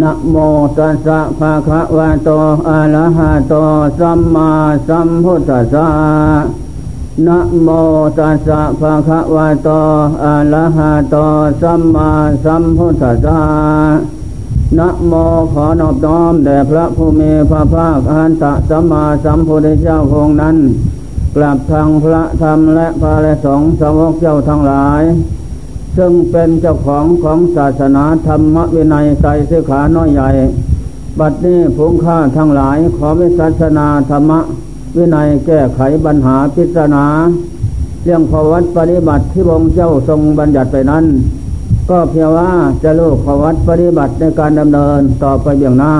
นะโมตัสสะภะคะวะโตอะระหะโตสัมมาสัมพุทธัสสะนะโมตัสสะภะคะวะโตอะระหะโตสัมมาสัมพุทธัสสะนะโมขอนอบน้อมแด่พระผู้มีพระภาคอหันตสัมมาสัมพุทธเจ้าองค์นั้น กลับทางพระธรรมและพระและสงฆ์สาวกเจ้าทั้งหลาย ซึ่งเป็นเจ้าของของศาสนาธรรมวินัยใจเสขาน้อยใหญ่ บัดนี้ผงข้าทั้งหลายขอวิศาสนาธรรมวินัยแก้ไขปัญหาพิจารณา เรื่องภวัตปฏิบัติที่องค์เจ้าทรงบัญญัติไปนั้น ก็เพียงว่าจะลูกภวัตปฏิบัติในการดำเนินต่อไปเบื้องหน้า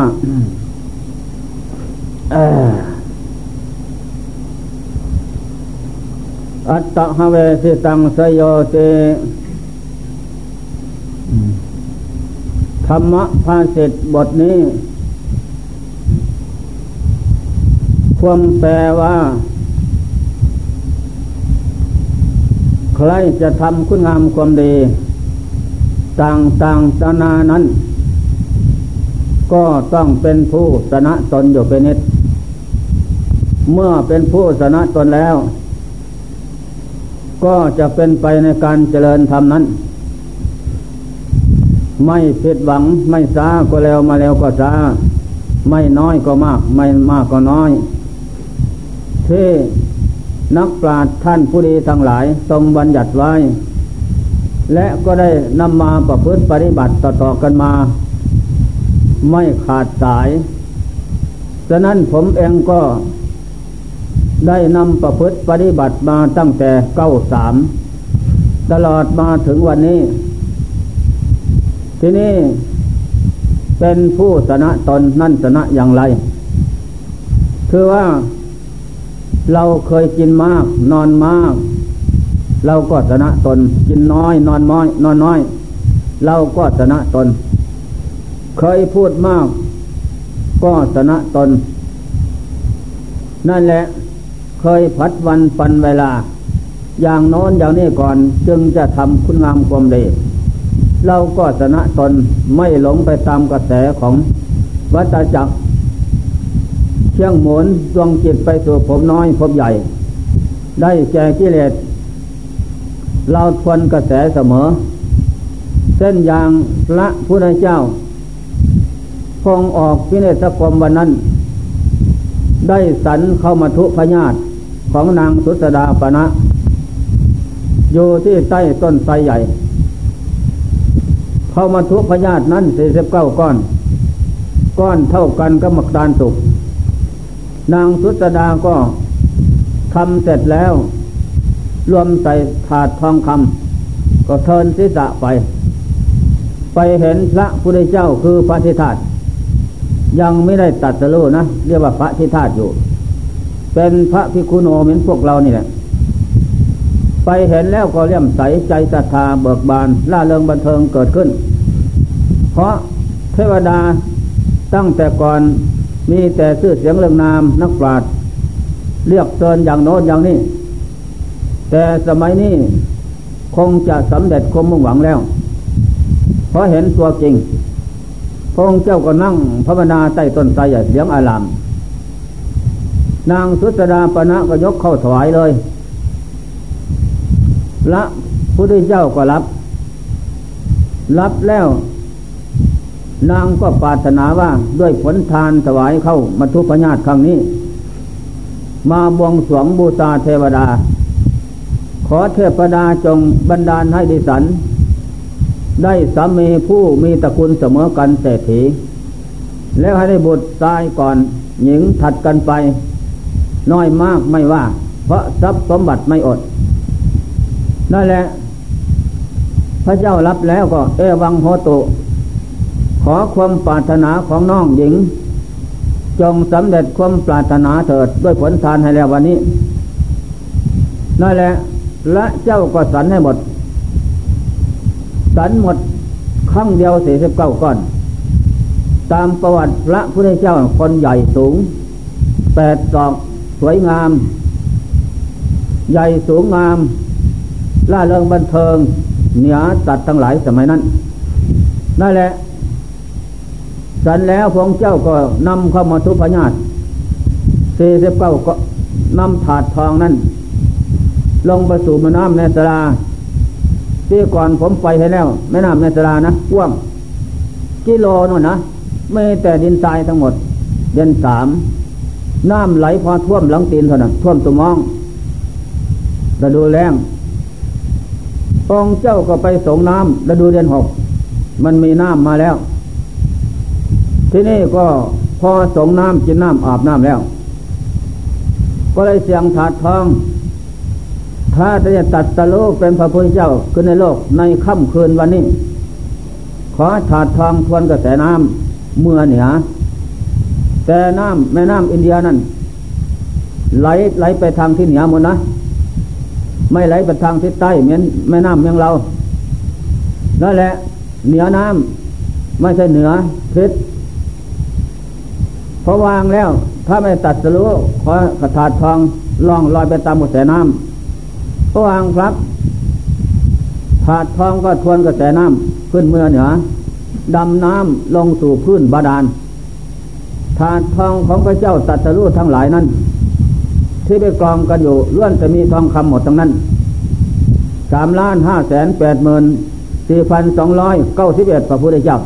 อัตตะเวสิตังสยโยเต ธรรมะภาสิทบทนี้ ความแปลว่า ใครจะทำคุณงามความดี ต่างๆตนานั้น ก็ต้องเป็นผู้ชนะตนอยู่เป็นนิด เมื่อเป็นผู้ชนะตนแล้ว ก็จะเป็นไปในการเจริญธรรมนั้น ไม่ผิดหวังไม่ซาก็แล้วมาแล้วก็ซาไม่น้อยก็มาก ไม่มากก็น้อยที่นักปราชญ์ท่านผู้ดีทั้งหลายทรงบัญญัติไว้ และก็ได้นำมาประพฤติปฏิบัติต่อๆกันมา ไม่ขาดสาย ฉะนั้นผมเองก็ได้นำประพฤติปฏิบัติมาตั้งแต่เก้าสามตลอดมาถึงวันนี้ ทีนี้เป็นผู้สนะตนนั่นสนะอย่างไร คือว่าเราเคยกินมาก นอนมาก เราก็สนะตน กินน้อย นอนน้อย นอนน้อย เราก็สนะตน เคยพูดมาก ก็สนะตน นั่นแหละ เคยพัดวันปันเวลา อย่างโน้นอย่างนี้ก่อนจึงจะทำคุณงามความดี เราก็ชนะตนไม่หลงไปตามกระแสของวัฏจักรเชี่ยงหมุนดวงจิตไปสู่ผมน้อยผมใหญ่ ได้แก่กิเลสเราทวนกระแสเสมอ เส้นยางพระพุทธเจ้าพงออกพิเนศกรมวันนั้น ได้สันเข้ามาทุพญาตของนางสุสดาปณะอยู่ที่ใต้ต้นไทรใหญ่ เข้ามาทุกพญาตินั้นสี่สิบเก้าก้อน ก้อนเท่ากันกับมักตาลสุก นางสุสดาก็ทำเสร็จแล้ว รวมใส่ถาดทองคำก็เทินศีรษะไป ไปเห็นพระพุทธเจ้าคือพระธิธาตยังไม่ได้ตัดสรู้นะ เรียกว่าพระธิธาตอยู่ เป็นพระพิคุโนเหมือนพวกเรานี่แหละไปเห็นแล้วก็เลี่ยมใสใจศรัทธาเบิกบานล่าเริงบันเทิงเกิดขึ้น เพราะเทวดาตั้งแต่ก่อนมีแต่ชื่อเสียงเรื่องนามนักปราชญ์เรียกเชิญอย่างโน้นอย่างนี้ แต่สมัยนี้คงจะสำเร็จความมุ่งหวังแล้ว เพราะเห็นตัวจริงพระองค์เจ้าก็นั่งพระบนาใต้ต้นไทรเสียงอาราม นางสุสดาปณะก็ยกเข้าถวายเลยละพุทธเจ้าก็รับ รับแล้ว นางก็ปรารถนาว่าด้วยผลทานถวายเข้ามาทุพญาตครั้งนี้ มาบวงสรวงบูชาเทวดา ขอเทพดาจงบันดาลให้ดิสัน ได้สามีผู้มีตระกูลเสมอกันเศรษฐี แล้วให้ได้บุตรตายก่อนหญิงถัดกันไป น้อยมากไม่ว่า เพราะทรัพย์สมบัติไม่อด นั่นแหละ พระเจ้ารับแล้วก็เอวังโหตุ อความปรารถนาของน้องหญิง จงสำเร็จความปรารถนาเถิดด้วยผลทานให้แล้ววันนี้นั่นแหละและเจ้าก็สันให้หมด สันหมดครั้งเดียวสี่สิบเก้าก้อน ตามประวัติพระพุทธเจ้าคนใหญ่สูงแปดศอกสวยงาม ใหญ่สูงงาม ล่าเริงบันเทิง เหนือตัดทั้งหลายสมัยนั้นนั่นแหละ สันแล้วพระเจ้าก็นำเข้ามาทุพญาตสี่สิบเก้าก็นำถาดทองนั้น ลงไปสู่แม่น้ำในสลาที่ก่อนผมไปให้แล้วแม่น้ำในสลานะกว้างกิโลนู่นนะไม่แต่ดินทรายทั้งหมด เดือนสามน้ำไหลพอท่วมหลังตีนเท่านั้นท่วมตัวมองฤดูแรงองเจ้าก็ไปสงน้ำฤดูเดือนหกมันมีน้ำมาแล้ว ที่นี่ก็พอสงน้ำกินน้ำอาบน้ำแล้ว ก็เลยเสียงถาดทอง ถ้าจะตัดตะโลกเป็นพระพุทธเจ้าขึ้นในโลกในค่ำคืนวันนี้ ขอถาดทองทวนกระแสน้ำเมื่อเหนือแต่น้ำแม่น้ำอินเดียนั่นไหลไหลไปทางที่เหนือหมดนะ ไม่ไหลไปทางทิศใต้เหมือนแม่น้ำเมืองเรานั่นแหละเหนือน้ำไม่ใช่เหนือทิศ อวางแล้ว ถ้าไม่ตัดสรู้ขอกระถาดทองล่องลอยไปตามกระแสน้ำพอวางครับถาดทองก็ทวนกระแสน้ำขึ้นเมื่อเหนือดำน้ำลงสู่พื้นบาดาลถาดทองของพระเจ้าตัดสรู้ทั้งหลายนั้น ที่ไปกองกันอยู่ล้วนจะมีทองคำหมดทั้งนั้นสามล้านห้าแสนแปดหมื่นสี่พันสองร้อยเก้าสิบเอ็ดพระพุทธเจ้า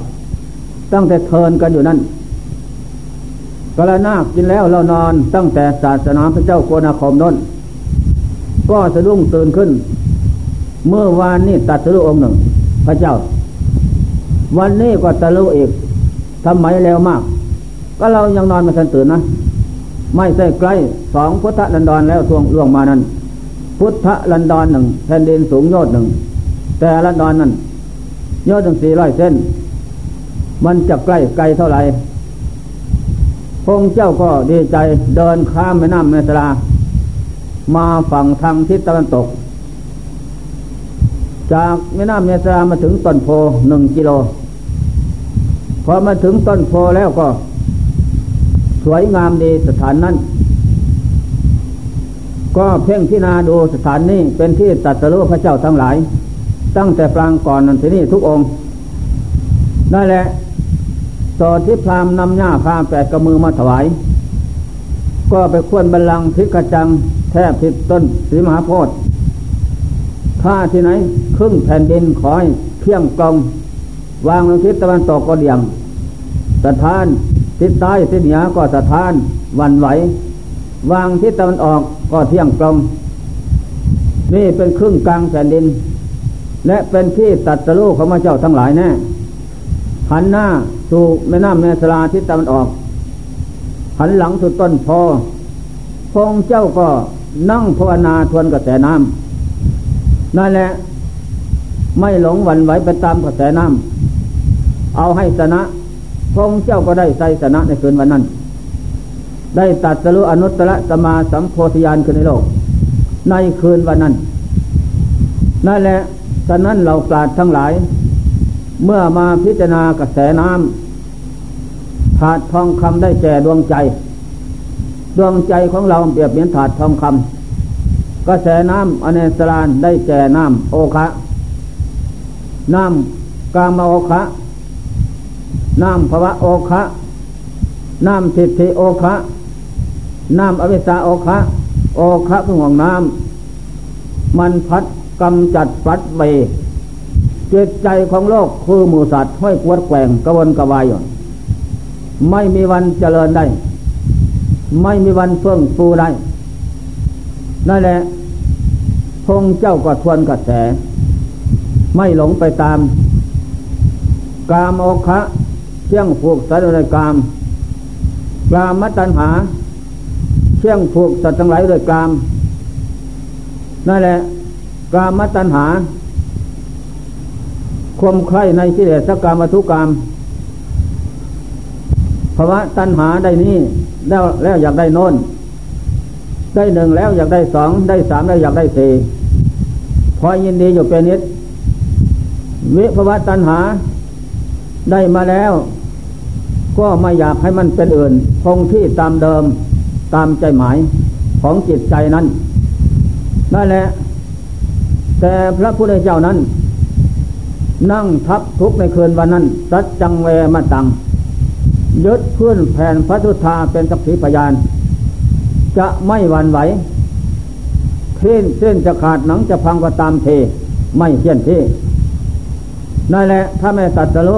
ตั้งแต่เทินกันอยู่นั่น กระนาคกินแล้วเรานอนตั้งแต่ศาสนาพระเจ้าโกนาคมน้น ก็สะดุ้งตื่นขึ้น เมื่อวานนี้ตัดสรุองค์หนึ่ง พระเจ้า วันนี้ก็ตะลุอีกทำไมแล้วมาก ก็เรายังนอนมาทันตื่นนะ ไม่ใช่ใกล้สองพุทธลันดอนแล้วทวงล่วงมานั้น พุทธลันดอนหนึ่งแผ่นดินสูงโยดหนึ่ง แต่ลันดอนนั้นยอดถึงสี่ร้อยเส้น มันจะใกล้ไกลเท่าไหร่ พงเจ้าก็ดีใจเดินข้ามแม่น้ำแม่สลามาฝั่งทางทิศตะวันตก จากแม่น้ำเมสลามาถึงต้นโพหนึ่งกิโล พอมาถึงต้นโพแล้วก็ สวยงามดีสถานนั้น ก็เพ่งพินาดูสถานนี้เป็นที่ตัดสรุพระเจ้าทั้งหลาย ตั้งแต่ปรางก่อนนั้นที่นี่ทุกองค์นั่นแหละ ตอนที่พรามนำหญ้าพามแปดกระมือมาถวาย ก็ไปควนบัลลังทิกจัง แทบทิศต้นสีมหาโพธิ์ถ้าที่ไหน ครึ่งแผ่นดินขอให้เพียงกองวางลงทิศตะวันตกก็เดียงสถานทิศใต้ทิศเหนือก็สถานวันไหว วางทิศตะวันออกก็เที่ยงกลงนี่เป็นครึ่งกลางแผ่นดิน และเป็นที่ตัดสรู้ของพระเจ้าทั้งหลายแน่หันหน้า สู่แม่น้ำแม่สลาทิศตะวันออก หันหลังสู่ต้นพอพงเจ้าก็นั่งภาวนาทวนกระแสน้ำนั่นแหละ ไม่หลงหวั่นไหวไปตามกระแสน้ำเอาให้สนะพงเจ้าก็ได้ใส่สนะในคืนวันนั้น ได้ตัดสรุอนุตตรสมาสัมโพธิญาณขึ้นในโลก ในคืนวันนั้น นั่นแหละฉะนั้นเราปราดทั้งหลาย เมื่อมาพิจารณากระแสน้ำถาดทองคำได้แก่ดวงใจ ดวงใจของเราเปรียบเหมือนถาดทองคำกระแสน้ำอเนสรานได้แก่น้ำโอคะน้ำกามโอคะน้ำภวะโอคะน้ำสิทธิโอคะน้ำอวิสาโอคะโอคะคือห่วงน้ำมันพัดกำจัดปัดเบ จิตใจของโลกคือหมูสัตว์ห้อยกวดแกว่งกระวนกระวายอยู่ไม่มีวันเจริญได้ ไม่มีวันเฟื่องฟูได้ นั่นแหละพงเจ้าก็ทวนกระแส ไม่หลงไปตาม กามโอคะเที่ยงผูกสัตว์ในกามกามมัตัญหาเที่ยงผูกสัตว์ทั้งหลายด้วยกาม นั่นแหละกามตัณหา ความใคร่ในกิเลสกรรมทุกรรมภาวะตัณหาได้นี้แล้วแล้วอยากได้นนได้หนึ่งแล้วอยากได้สองได้สามแล้วอยากได้สี่พอยินดีอยู่เป็นนิดวิภาวะตัณหา ได้มาแล้ว ก็ไม่อยากให้มันเป็นอื่น คงที่ตามเดิมตามใจหมายของจิตใจนั้นนั่นแหละแต่พระพุทธเจ้านั้น นั่งทับทุกในคืนวันนั้นสัจจังเวมาตังยึดพื้นแผ่นพระทุธาเป็นสักขีพยาน จะไม่หวั่นไหวเส้นเส้นจะขาดหนังจะพังก็ตามเท ไม่เที่ยนที่นั่นแหละ ถ้าไม่ตัดสโล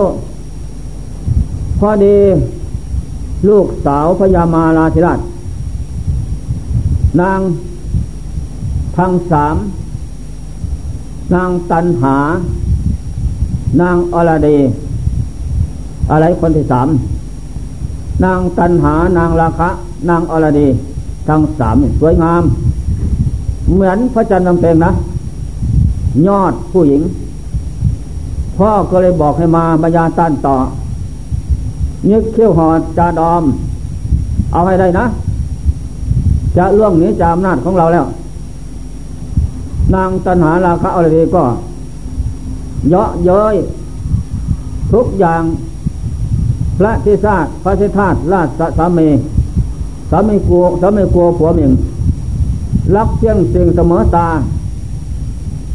พอดี ลูกสาวพญามาลาธิราช นางทั้งสาม นางตันหา นางอลาเดอะไรคนที่สามนางตันหานางราคะ นางอลาเดทั้งสามสวยงาม เหมือนพระจันทร์ลำเพงนะ ยอดผู้หญิง พ่อก็เลยบอกให้มาบรรยาต้านต่อนึกเขี้ยวหอดจาดอม เอาให้ได้นะ จะล่วงหนีจากอำนาจของเราแล้ว นางตันหาราคะอะไรก็ เยาะเย้ยทุกอย่างพระทิศาสพระทิธาตราชสามีสามีกลัวสามีกลัวผัวเมียงรักเที่ยงสิ่งเสมอตา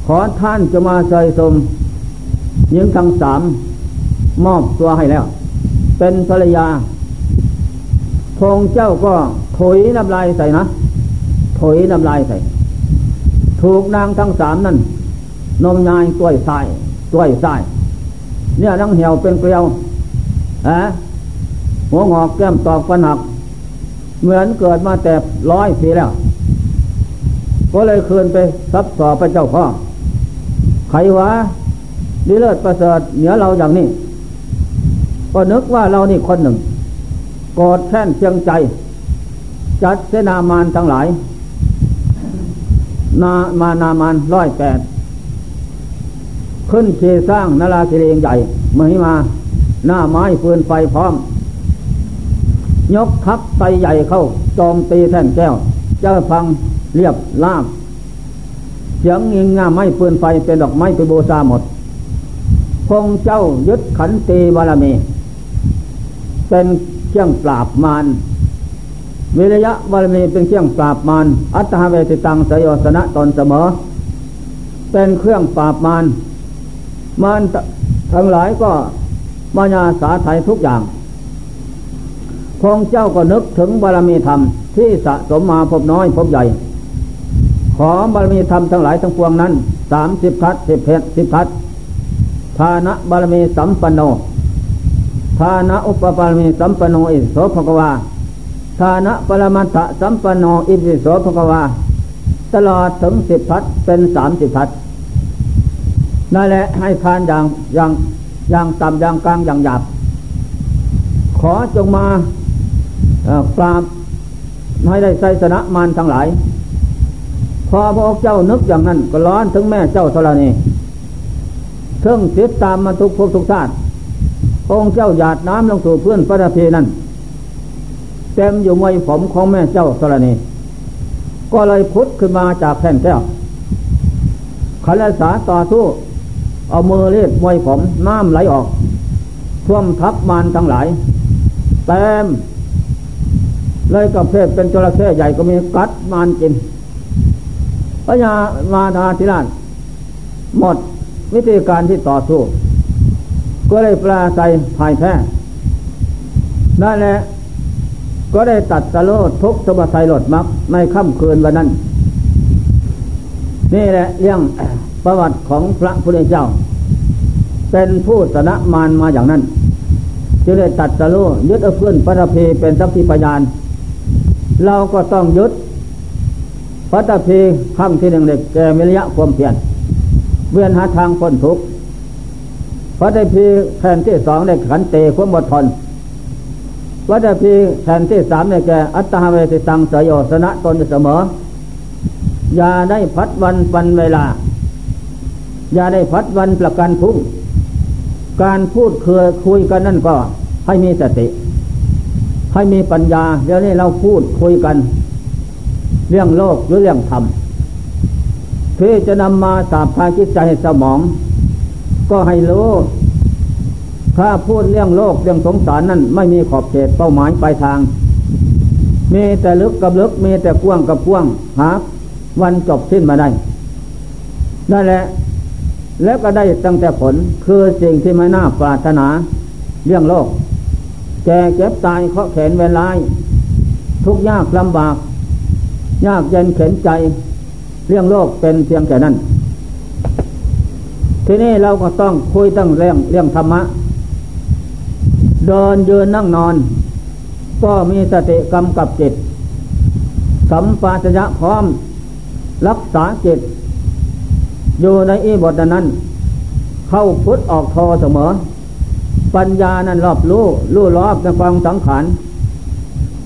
ขอท่านจะมาใส่สมหญิงทั้งสามมอบตัวให้แล้ว เป็นภรรยาพงเจ้าก็ถอยน้ำลายใส่นะถอยน้ำลายใส่ ถูกนางทั้งสามนั่นนมนายต้วยทรายต้วยทรายเนี่ยนั่งเหี่ยวเป็นเกลียวอะหัวงอกแก้มตอกฟันหัก เหมือนเกิดมาแต่ร้อยปีแล้ว ก็เลยคืนไปซับสอบพระเจ้าพ่อใครวะดีเลิศประเสริฐเหนือเราอย่างนี้ ก็นึกว่าเรานี่คนหนึ่งกอดแค้นเชียงใจ จัดเสนามานทั้งหลาย นามานามานร้อยแปด ขึ้นเคสร้างนาราคิเรงใหญ่เมื่อมา หน้าไม้ฟืนไฟพร้อม ยกทัพไตใหญ่เข้าจอมตีแท่นแก้ว เจ้าฟังเรียบลาบเสียงเงิงงาไม้ฟืนไฟเป็นดอกไม้ไปโบซาหมดพงเจ้ายึดขันตีบารมี เป็นเครื่องปราบมารวิริยะบารมีเป็นเครื่องปราบมารอัตหาเวติตังสยสนะตนเสมอ เป็นเครื่องปราบมาร มารทั้งหลายก็มายาสาไทยทุกอย่างพงเจ้าก็นึกถึงบารมีธรรมที่สะสมมาพบน้อยพบใหญ่ ขอบารมีธรรมทั้งหลายทั้งปวงนั้นสามสิบทัศสิบเพชรสิบทัศทานะบารมีสัมปันโนทานะอุปปารมีสัมปโนอิโสภควาทานะปรมัตถสัมปโนอิสิโสภควาตลอดถึงสิบพัดเป็นสามสิบพัด นั่นแหละให้ทานอย่างอย่างอย่างต่ำอย่างกลางอย่างหยาบ ขอจงมาปราบให้ได้ไสสนะมารทั้งหลาย พอพระเจ้านึกอย่างนั้นก็ร้อนถึงแม่เจ้าธรณีเครื่องติดตามมาทุกภพทุกชาติองค์เจ้าหยาดน้ำลงสู่เพื่อนพระนาทีนั้นเต็มอยู่มวยผมของแม่เจ้าสรณีก็เลยพุทธขึ้นมาจากแผ่นแก้วขันสาต่อสู้ เอามือเลีดมวยผมน้ำไหลออก ท่วมทับมารทั้งหลายเต็มเลยกับเพศเป็นจระเข้ใหญ่ก็มีกัดมารกินพระยามาดาธิราชหมดวิธีการที่ต่อสู้ ก็ได้ปลาใสภายแพ้นั่นแหละก็ได้ตัดสโลทุกสมบัติหลดมักในค่ำคืนวันนั้น นี่แหละเรื่อง ประวัติของพระพุทธเจ้า เป็นผู้สนะมารมาอย่างนั้นจึงได้ตัดสโลยึดเอาเพื่อนพระพีเป็นสักขีพยาน เราก็ต้องยึดพระตพีคำที่หนึ่งเด็กแกมิริยะความเพียรเวียนหาทางพ้นทุกข์พระได้พีแผ่นที่สองได้ขันเตความอดทนพระได้พีแผ่นที่สามได้แก่อัตตาเวติตังสยโยสนะตนเสมออย่าได้พัดวันปันเวลา อย่าได้พัดวันประกันพุ่ง การพูดเคยคุยกันนั่นก็ให้มีสติ ให้มีปัญญา เดี๋ยวนี้เราพูดคุยกัน เรื่องโลกหรือเรื่องธรรมเพื่อจะนำมาสาบพาจิตใจสมอง ก็ให้รู้ถ้าพูดเรื่องโลกเรื่องสงสารนั่นไม่มีขอบเขตเป้าหมายปลายทาง มีแต่ลึกกับลึกมีแต่กว้างกับกว้างหาวันจบสิ้นมาได้นั่นแหละ แล้วก็ได้ตั้งแต่ผลคือสิ่งที่ไม่น่าปรารถนา เรื่องโลก แก่เก็บตายเคาะแขนเวลายทุกยากลำบาก ยากเย็นเข็นใจ เรื่องโลกเป็นเพียงแค่นั้น ทีนี้เราก็ต้องคุยตั้งเรื่องเรื่องธรรมะเดินยืนนั่งนอน ก็มีสติกำกับจิตสัมปาชัญญะพร้อม รักษาจิต อยู่ในอีบทนั้น เข้าพุทธออกโทเสมอ ปัญญานั้นรอบรู้รู้รอบในกองสังขาร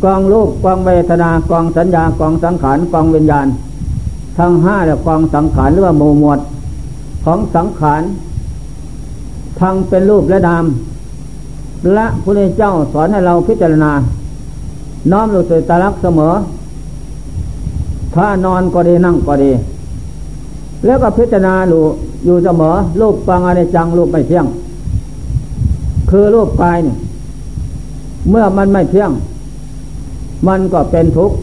กองรูปกองเวทนากองสัญญากองสังขารกองวิญญาณ ทั้งห้าและกองสังขารหรือว่าหมู่หมวด ของสังขารทั้งเป็นรูปและนามและพระเจ้าสอนให้เราพิจารณา น้อมรู้สึกตาลักเสมอ ถ้านอนก็ดีนั่งก็ดี แล้วก็พิจารณาอยู่อยู่เสมอรูปปังอะไรจังรูปไม่เที่ยง คือรูปกายเนี่ยเมื่อมันไม่เที่ยง มันก็เป็นทุกข์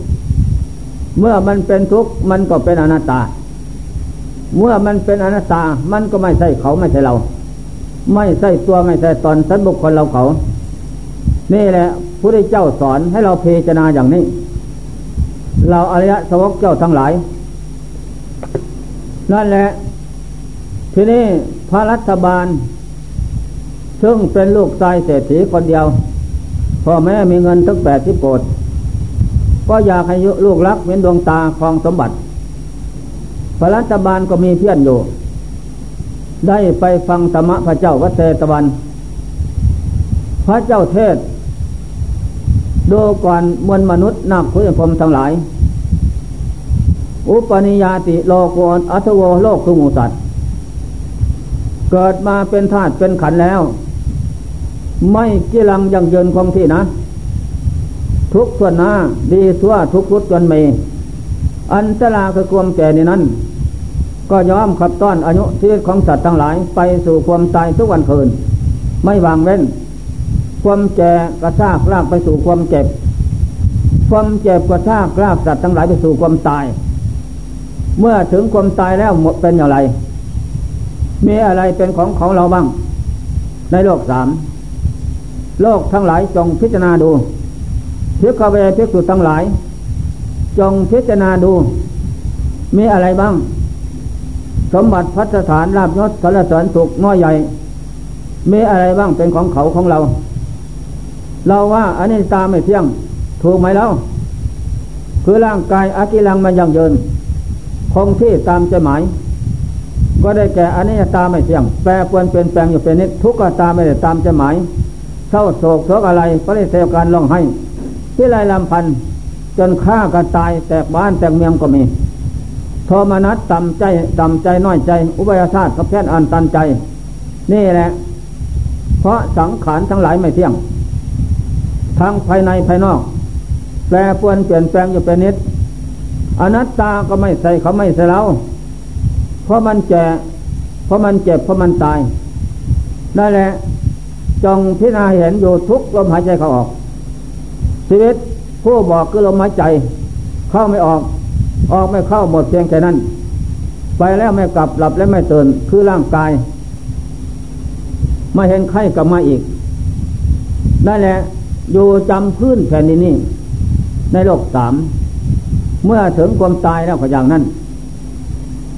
เมื่อมันเป็นทุกข์มันก็เป็นอนัตตา เมื่อมันเป็นอนัตตา มันก็ไม่ใช่เขาไม่ใช่เรา ไม่ใช่ตัวไม่ใช่ตนสัตบุคคลเราเขา นี่แหละพระเจ้าสอนให้เราพิจารณาอย่างนี้ เราอริยสวกเจ้าทั้งหลาย นั่นแหละ ทีนี้พระรัฐบาล ซึ่งเป็นลูกชายเศรษฐีคนเดียวพ่อแม่มีเงินทั้งแปดที่โกดก็อยากให้ลูกรักเป็นดวงตาครองสมบัติ พระรัฐบาลก็มีเพื่อนอยู่ ได้ไปฟังธรรมะพระเจ้าวัดเทตวัน พระเจ้าเทศ ดูก่อนมวลมนุษย์นักพุทธพรมทั้งหลาย อุปนิยาติโลกวนอัตโวโลกคือหมูสัตว์เกิดมาเป็นธาตุเป็นขันแล้ว ไม่กิลังยังเยินคงที่นะ ทุกส่วนหน้าดีทั่วทุกรุดจนเมอันตราคือความแก่ในนั้น ก็ยอมขับต้อนอายุชีวิตของสัตว์ทั้งหลาย ไปสู่ความตายทุกวันคืน ไม่วางเว้น ความแก่กระชากลากไปสู่ความเจ็บ ความเจ็บกระชากลากสัตว์ทั้งหลายไปสู่ความตาย เมื่อถึงความตายแล้วหมดเป็นอย่างไร มีอะไรเป็นของของเราบ้าง ในโลกสาม โลกทั้งหลายจงพิจารณาดูพิกเวพิสุทั้งหลาย จงพิจารณาดู มีอะไรบ้าง สมบัติพัฒฐานราบยศสารเสริญสุขน้อยใหญ่ มีอะไรบ้างเป็นของเขาของเรา เราว่าอันนี้ตาไม่เที่ยง ถูกไหมแล้ว คือร่างกายอากิลังมันยังเยิน คงที่ตามใจหมาย ก็ได้แก่อนนี้ตาไม่เที่ยง แปรปวนเปลี่ยนแปลงอยู่เป็นนิดทุกขตาไม่ได้ตามใจหมายเศร้าโศกโศกอะไรก็ได้เสียการร้องให้ที่ไรลำพันจนฆ่ากันตายแตกบ้านแตกเมียงก็มีโทมนัสต่ำใจต่ำใจน้อยใจ อุบายศาสตร์กับแพทย์อันตันใจ นี่แหละ เพราะสังขารทั้งหลายไม่เที่ยง ทั้งภายในภายนอก แปรปวนเปลี่ยนแปลงอยู่เป็นนิด อนัตตาก็ไม่ใส่เขาไม่ใส่เราเพราะมันแก่เพราะมันเจ็บเพราะมันตายนั่นแหละจงพิจารณาเห็นอยู่ทุกลมหายใจเขาออก ชีวิตผู้บอกคือลมหายใจ เข้าไม่ออก ออกไม่เข้าหมดเพียงแค่นั้น ไปแล้วไม่กลับหลับแล้วไม่ตื่นคือร่างกายมาเห็นไข้กลับมาอีกนั่นแหละอยู่จำพื้นแผ่นนนี้ในโลกสาม เมื่อถึงความตายแล้วก็อย่างนั้น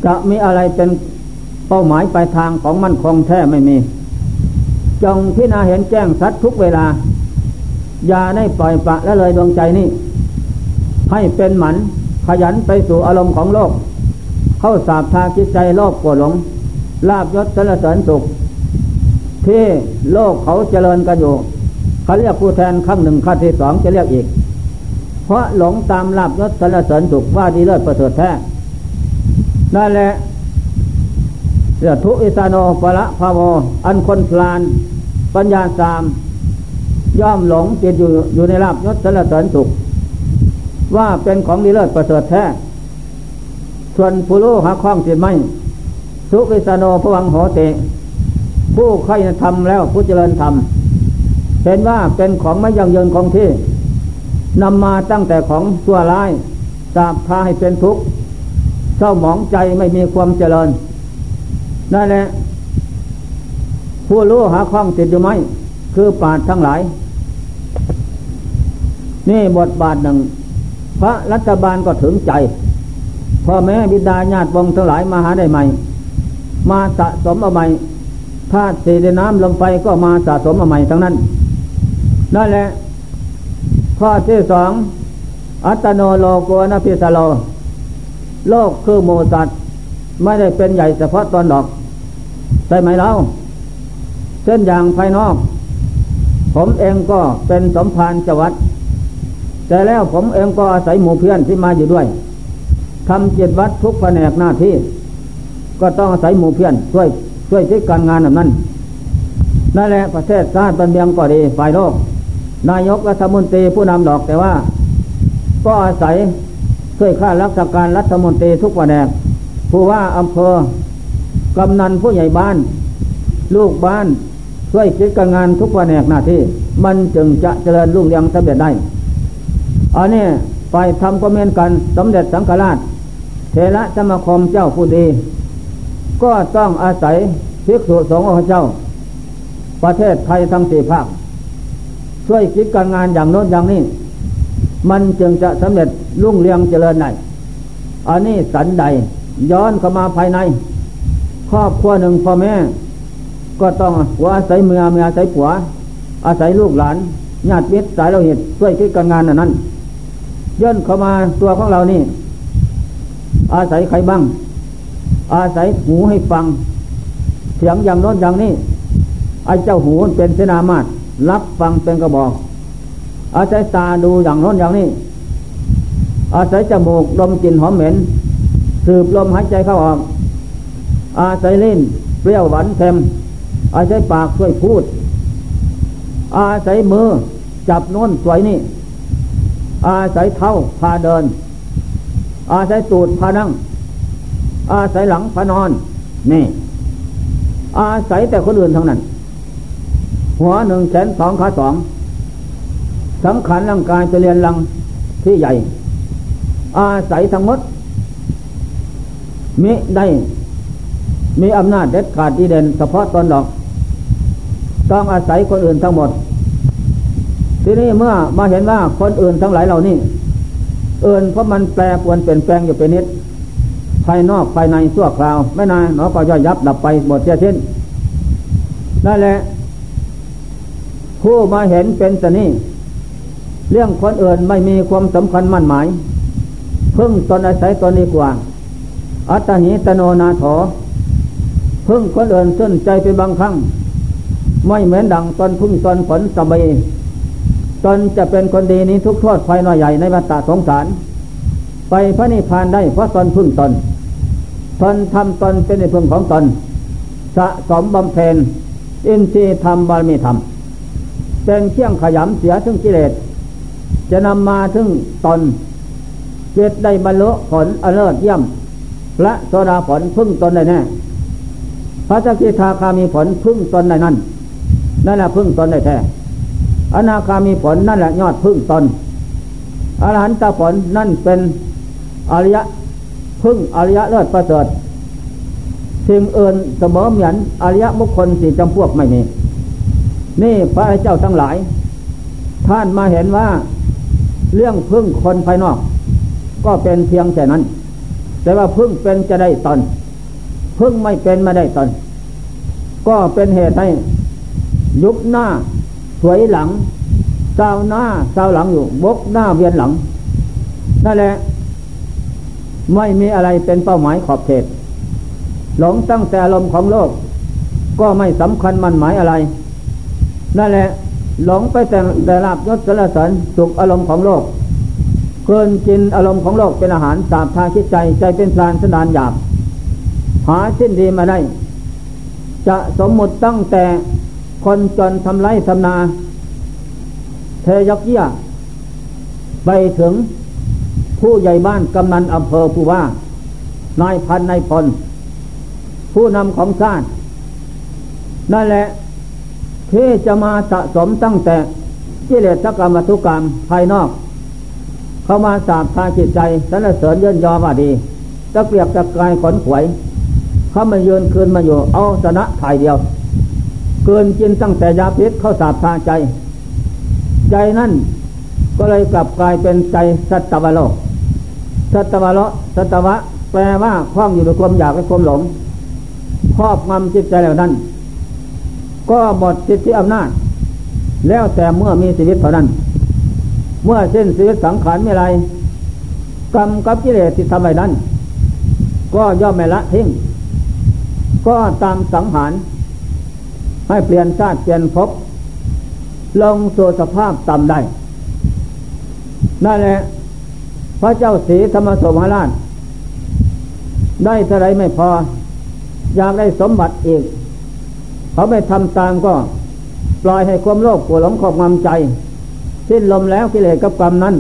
จะมีอะไรเป็นเป้าหมายปลายทางของมันคงแท้ไม่มี จงพิจารณาเห็นแจ้งสัตว์ทุกเวลา อย่าได้ปล่อยปะและเลยดวงใจนี้ ให้เป็นหมันขยันไปสู่อารมณ์ของโลก เข้าสาบทาจิตใจโลกปวดหลงลาบยศสรรเสริญสุข ที่โลกเขาเจริญกันอยู่เขาเรียกผู้แทนขั้งหนึ่งขั้นที่สองจะเรียกอีก ราะหลงตามลาบยศสรรเสริญสุขว่าดีเลิศประเสริฐแท้นั่นแหละเรื่องทุอิสานโนปละภาวอันคนพลาน ปัญญาสาม ย่อมหลงติดอยู่อยู่ในลาบยศสารเสริญสุข ว่าเป็นของดีเลิศประเสริฐแท้ ส่วนผู้รู้หาข้องจิตไม่สุขิสโนพวังโหเต ผู้ใครทำแล้วผู้เจริญทำเห็นว่าเป็นของไม่ยั่งยืนของที่ นำมาตั้งแต่ของชั่วร้ายสาบพาให้เป็นทุกข์เศร้าหมองใจไม่มีความเจริญ นั่นแหละ ผู้รู้หาข้องติดอยู่ไหม คือปาดทั้งหลาย นี่บทบาทหนึ่ง พระรัฐบาลก็ถึงใจพ่อแม่บิดาญาติวงทั้งหลายมาหาได้ใหม่ มาสะสมเอาใหม่ธาตุสีน้ำลงไปก็มาสะสมเอาใหม่ทั้งนั้นนั่นแหละ ข้อที่สองอัตโนโลโกนพิสโล โลกคือโมสัตไม่ได้เป็นใหญ่เฉพาะตอนดอกใช่ไหมเล่าเช่นอย่างภายนอก ผมเองก็เป็นสมภารจวัดแต่แล้วผมเองก็อาศัยหมู่เพื่อนที่มาอยู่ด้วยทำจิตวัดทุกแผนกหน้าที่ ก็ต้องอาศัยหมู่เพื่อนช่วยช่วยที่การงานแบบนั้นนั่นแหละประเทศชาติบันเบียงก็ดีฝ่ายโลก นายกรัฐมนตรีผู้นำดอกแต่ว่า ก็อาศัยช่วยข้ารักษาการรัฐมนตรีทุกแผนกผู้ว่าอำเภอกำนันผู้ใหญ่บ้าน ลูกบ้านช่วยคิดการงานทุกแผนกหน้าที่ มันจึงจะเจริญรุ่งเรืองสำเร็จได้อันนี้ไปทำก็เมนกันสมเด็จสังฆราชเทระสมาคมเจ้าผู้ดี ก็ต้องอาศัยภิกษุสงฆ์องค์เจ้า ประเทศไทยทั้งสี่ภาค ช่วยคิดการงานอย่างโน้นอย่างนี้ มันจึงจะสำเร็จรุ่งเรืองเจริญได้อันนี้สันใดย้อนเข้ามาภายใน ครอบครัวหนึ่งพ่อแม่ ก็ต้องหัวอาศัยเมียเมียอาศัยผัว อาศัยลูกหลานญาติมิตรสายเราเหตุช่วยคิดการงานนั้นย่นเข้ามาตัวของเรานี่ อาศัยใครบ้าง อาศัยหูให้ฟังเสียงอย่างโน้นอย่างนี้ไอ้เจ้าหูเป็นเสนามาตร รับฟังเป็นกระบอก อาศัยตาดูอย่างโน้นอย่างนี้ อาศัยจมูกดมกลิ่นหอมเหม็น สืบลมหายใจเข้าออก อาศัยลิ้นเปรี้ยวหวานเค็ม อาศัยปากช่วยพูด อาศัยมือจับโน้นสวยนี่ อาศัยเท้าพาเดิน อาศัยตูดพานั่ง อาศัยหลังพานอน นี่ อาศัยแต่คนอื่นทั้งนั้น หัวหนึ่งแขนสองขาสองสังขารร่างกายจะเรียนลังที่ใหญ่ อาศัยทั้งหมดมิได้มีอำนาจเด็ดขาดดีเด่นเฉพาะตนดอก ต้องอาศัยคนอื่นทั้งหมด ทีนี้เมื่อมาเห็นว่าคนอื่นทั้งหลายเหล่านี้เอื่นเพราะมันแปรปวนเปลี่ยนแปลงอยู่เป็นนิด ภายนอกภายในสั่วคราว ไม่นานเนาะก็ย่อยยับดับไปหมดเสียสิ้นนั่นแหละ ผู้มาเห็นเป็นสนี้เรื่องคนอื่นไม่มีความสำคัญมั่นหมาย พึ่งตนอาศัยตนดีกว่า อัตหิตโนนาถอพึ่งคนอื่นส้นใจเป็นบางครั้ง ไม่เหมือนดังตนพึ่งตนผลสบายตนจะเป็นคนดีนี้ทุกโทษไฟน้อยใหญ่ในวัฏสงสาร ไปพระนิพพานได้เพราะตนพึ่งตนตนทำตนเป็นในพึ่งของตนสะสมบำเพ็ญอินทรีย์ธรรมบารมีธรรม เป็นเชี่ยงขยำเสียถึงกิเลส จะนำมาถึงตนเจตได้บรรลุผลอเลิศเยี่ยมและโซดาผลพึ่งตนได้แน่พระจักริทาคามีผลพึ่งตนได้นั่นนั่นแหละพึ่งตนได้แท้อนาคามีผลนั่นแหละยอดพึ่งตนอรหันตผลนั่นเป็นอริยะพึ่งอริยะเลิศประเสริฐสิ่งอื่นเสมอเหมือนอริยะมุคคลสี่จำพวกไม่มี นี่พระเจ้าทั้งหลาย ท่านมาเห็นว่า เรื่องพึ่งคนภายนอก ก็เป็นเพียงแค่นั้น แต่ว่าพึ่งเป็นจะได้ตนพึ่งไม่เป็นไม่ได้ตนก็เป็นเหตุให้ยุบหน้าถวยหลังเศร้าหน้าเศร้าหลังอยู่ บกหน้าเวียนหลัง นั่นแหละ ไม่มีอะไรเป็นเป้าหมายขอบเขตหลงตั้งแต่ลมของโลก ก็ไม่สำคัญมันหมายอะไร นั่นแหละ หลงไปแต่แต่ลาบยศสารเสริญสุขอารมณ์ของโลกเกินกินอารมณ์ของโลกเป็นอาหารสาบทาคิดใจใจเป็นพลานสนานหยาบ หาสิ้นดีมาได้ จะสมมุติตั้งแต่คนจนทำไรทำนา เทยักเยี่ยไปถึงผู้ใหญ่บ้านกำนันอำเภอผู้ว่า นายพันนายพลผู้นำของชาตินั่นแหละ ที่จะมาสะสมตั้งแต่กิเลสกรรมทุกรรมภายนอก เข้ามาสาบทาจิตใจสรรเสริญเยินยอว่าดีตะเกียบตะกายขนขวย เขามาเยืนคืนมาอยู่เอาชนะถ่ายเดียว เกินกินตั้งแต่ยาพิษเข้าสาบทาใจ ใจนั่นก็เลยกลับกลายเป็นใจสัตวโลกสัตวโลสัตวะ แปลว่าคล้องอยู่ในความอยากและความหลงครอบงำจิตใจแล้วนั้น ก็หมดสิทธิอำนาจ แล้วแต่เมื่อมีชีวิตเท่านั้น เมื่อเส้นชีวิตสังขารไม่ไรกรรมกับกิเลสที่ทำไว้นั้น ก็ย่อมไม่ละทิ้ง ก็ตามสังหาร ให้เปลี่ยนชาติเปลี่ยนภพลงสู่สภาพต่ำได้ นั่นแหละ พระเจ้าสีธรรมสมราช ได้เท่าไรไม่พอ อยากได้สมบัติอีก เขาไม่ทำตามก็ ปล่อยให้ความโลภปวดหลงขอบงำใจ สิ้นลมแล้วกิเลสกับกรรมนั้น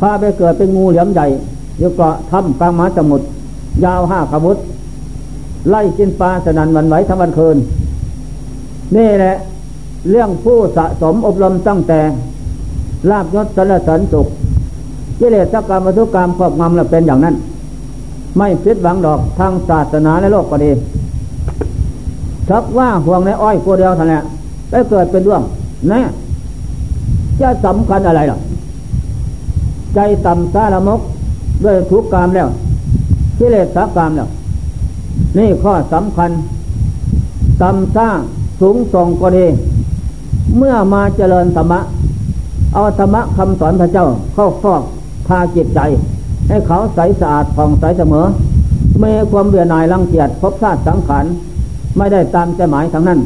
พาไปเกิดเป็นงูเหลี่ยมใหญ่ยกเกาะทำกลางมาสมุทรยาวห้าขมุตไล่กินปลาสนันวันไหวทั้งวันคืน นี่แหละ เรื่องผู้สะสมอบรมตั้งแต่ลาบยศสรรสริญสุขกิเลสกรรมวัตุกรรมครอบงำแล้วเป็นอย่างนั้น ไม่พิดหวังดอกทางศาสนาในโลกก็ดี ชักว่าห่วงในอ้อยกัวเดียวเท่านแหละได้เกิดเป็นเรื่องนะจะสำคัญอะไรหรอใจต่ำซาละมก ด้วยทุกกรรมแล้วกิเลสสักกรรมแล้ว นี่ข้อสำคัญต่ำซาสูงส่งก็ดี เมื่อมาเจริญธรรมะ เอาธรรมะคำสอนพระเจ้าเข้าฟอกพาจิตใจ ให้เขาใสสะอาดผ่องใสเสมอไม่ความเบื่อหน่ายรังเกียจพบชาติสังขาร ไม่ได้ตามใจหมายทั้งนั้น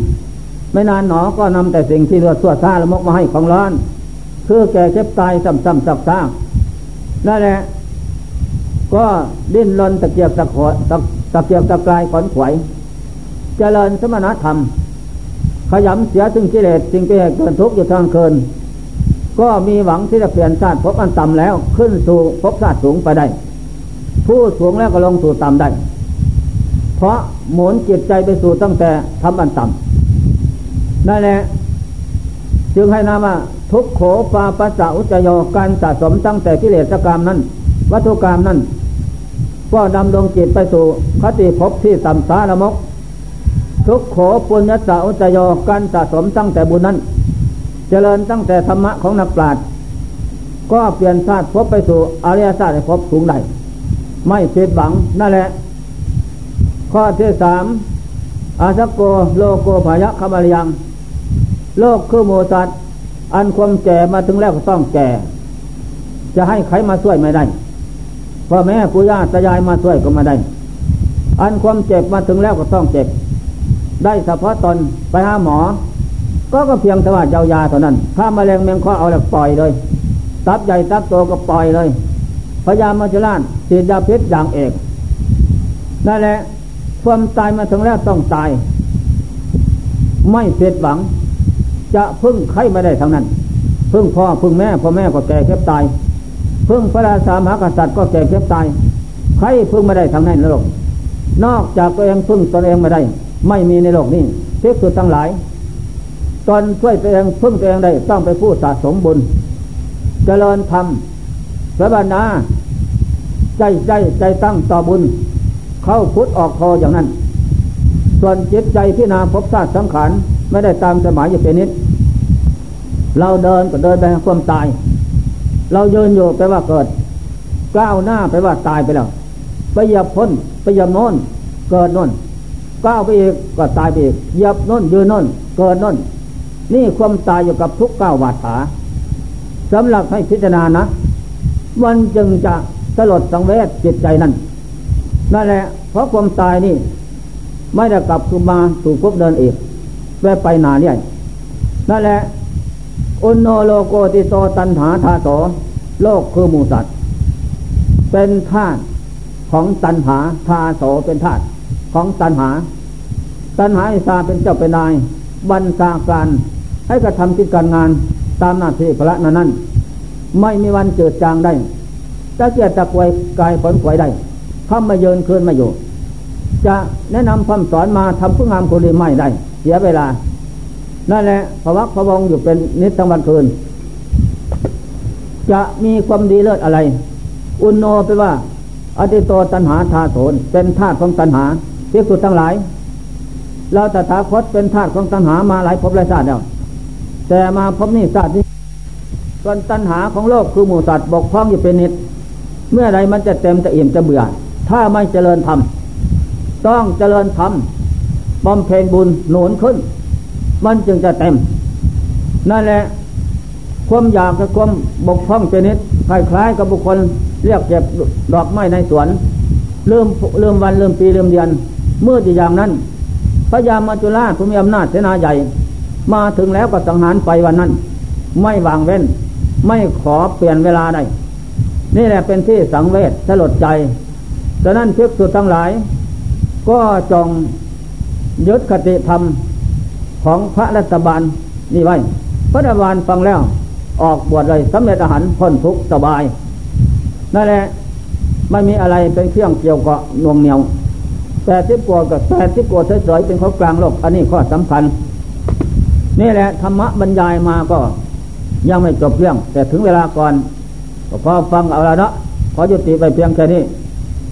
ไม่นานหนอก็นำแต่สิ่งที่เลือดสั่วซาละมกมาให้ของร้อน คือแก่เจ็บตายซ้ำๆซักซากนั่นแหละ ก็ดิ้นรนตะเกียบตะขอตะตะเกียบตะกายขอนขวยเจริญสมณธรรม ขยำเสียถึงกิเลสสิ่งที่เกินทุกข์อยู่ทางเคินก็มีหวังที่จะเปลี่ยนชาติพบอันต่ำแล้วขึ้นสู่พบชาติสูงไปได้ ผู้สูงแล้วก็ลงสู่ต่ำได้ ราะหมุนจิตใจไปสู่ตั้งแต่ทำอันต่ำนั่นแหละจึงให้นามาทุกโขปาปัสสะอุจโยการสะสมตั้งแต่กิเลสกรรมนั้น วัตถุกรรมนั้น ก็ดำดวงจิตไปสู่คติภพที่ต่ำสาละมก ทุกโขปุญญสะอุจโยการสะสมตั้งแต่บุญนั้น เจริญตั้งแต่ธรรมะของนักปราชญ์ก็เปลี่ยนชาติพบไปสู่อริยชาติพบสูงได้ไม่เผิดหวังนั่นแหละ ข้อที่สามอาสโกโลโกภายะคมาลยัง โลกคือโมสัตอันความแก่มาถึงแล้วก็ต้องแก่ จะให้ใครมาช่วยไม่ได้พ่อแม่ปู่ย่าตายายมาช่วยก็มาได้ อันความเจ็บมาถึงแล้วก็ต้องเจ็บ ได้เฉพาะตนไปหาหมอ ก็ก็เพียงแต่ว่าเจ้ายาเท่านั้น ถ้ามาแรงเมงข้อเอาแล้วปล่อยเลย ตับใหญ่ตับโตก็ปล่อยเลยพยายามมาจุลานฉีดยาพิษอย่างเอกนั่นแหละ ความตายมาถึงแล้วต้องตาย ไม่เสียหวัง จะพึ่งใครไม่ได้ทั้งนั้น พึ่งพ่อพึ่งแม่พ่อแม่ก็แก่เก็บตาย พึ่งพระราชามหากษัตริย์ก็แก่เก็บตาย ใครพึ่งไม่ได้ทั้งนั้นในโลกนอกจากตัวเองพึ่งตนเองไม่ได้ ไม่มีในโลกนี้เทพสุดทั้งหลาย ตอนช่วยตัวเองพึ่งตัวเองได้ต้องไปผู้สะสมบุญเจริญธรรมสบานาใจใจใจตั้งต่อบุญ เข้าพุทธออกคออย่างนั้น ส่วนจิตใจพินาพบชาตสังขารไม่ได้ตามสมัยอยู่เป็นนิดเราเดินก็เดินไปความตาย เราเยินอยู่ไปว่าเกิดก้าวหน้าไปว่าตายไปแล้วไปหยียบพ้นไปหยียบโน้นเกิดโน้นก้าวไปอีกก็ตายไปอีกหยียบโน้นยืนโน้นเกิดโน้นนี่ความตายอยู่กับทุกก้าวบาดขาสำหรับให้พิจารณานะ มันจึงจะสลดสังเวชจิตใจนั่น นั่นแหละเพราะความตายนี่ ไม่ได้กลับคืนมาถูกพบเดินอีกแวไปนาเนี่ยนั่นแหละอุนโนโลโกติโตตันหาธาโสโลกคือมูสัตว์เป็นธาตุของตันหาธาโสเป็นธาตุของตันหา ตันหาอิสาเป็นเจ้าเป็นนายบัญชาการให้กระทำกิจการงานตามหน้าที่พระนั้นนั้น ไม่มีวันเจิดจางได้ตะเกียรตะกวยกายผลกวยได้ ทำมาเยินคืนมาอยู่ จะแนะนำคำสอนมาทำผู้งามคนดีไม่ได้ เสียเวลา นั่นแหละพระวักพระวงอยู่เป็นนิสทั้งวันคืน จะมีความดีเลิศอะไร อุนโนไปว่า อติโตตันหาธาโสนเป็นธาตุของตันหาเที่สุดทั้งหลาย เราตถาคตเป็นธาตุของตัณหามาหลายภพหลายชาติแล้ว แต่มาพบนี่ชาตินี้ส่วนตัณหาของโลกคือหมู่สัตว์บกพร่องอยู่เป็นนิด เมื่อไรมันจะเต็มจะอิ่มจะเบื่อ ถ้าไม่เจริญธรรมต้องเจริญธรรมบำเพ็ญบุญหนุนขึ้น มันจึงจะเต็ม นั่นแหละความอยากกับความบกพร่องเป็นนิดคล้ายๆกับบุคคลเรียกเก็บดอกไม้ในสวนเริ่มเริ่มวันเริ่มปีเริ่มเดือนเมื่อที่อย่างนั้นพระยามาจุฬาผู้มีอำนาจเสนาใหญ่ มาถึงแล้วก็สังหารไปวันนั้น ไม่วางเว้น ไม่ขอเปลี่ยนเวลาใดนี่แหละเป็นที่สังเวชสลดใจ ดังนั้นเพิกสุดทั้งหลาย ก็จงยึดคติธรรมของพระรัฐบาลนี่ไว้ พระรัฐบาลฟังแล้วออกบวชเลยสำเร็จอาหารพ้นทุกสบาย นั่นแหละไม่มีอะไรเป็นเครื่องเกี่ยวกับนวงเหนียวแปดสิบกว่ากับแปดสิบกว่าเฉยๆเป็นข้อกลางโลก อันนี้ข้อสำคัญ นี่แหละธรรมะบรรยายมาก็ยังไม่จบเรื่อง แต่ถึงเวลาก่อนก็พอฟังเอาละเนาะขอยุติไปเพียงแค่นี้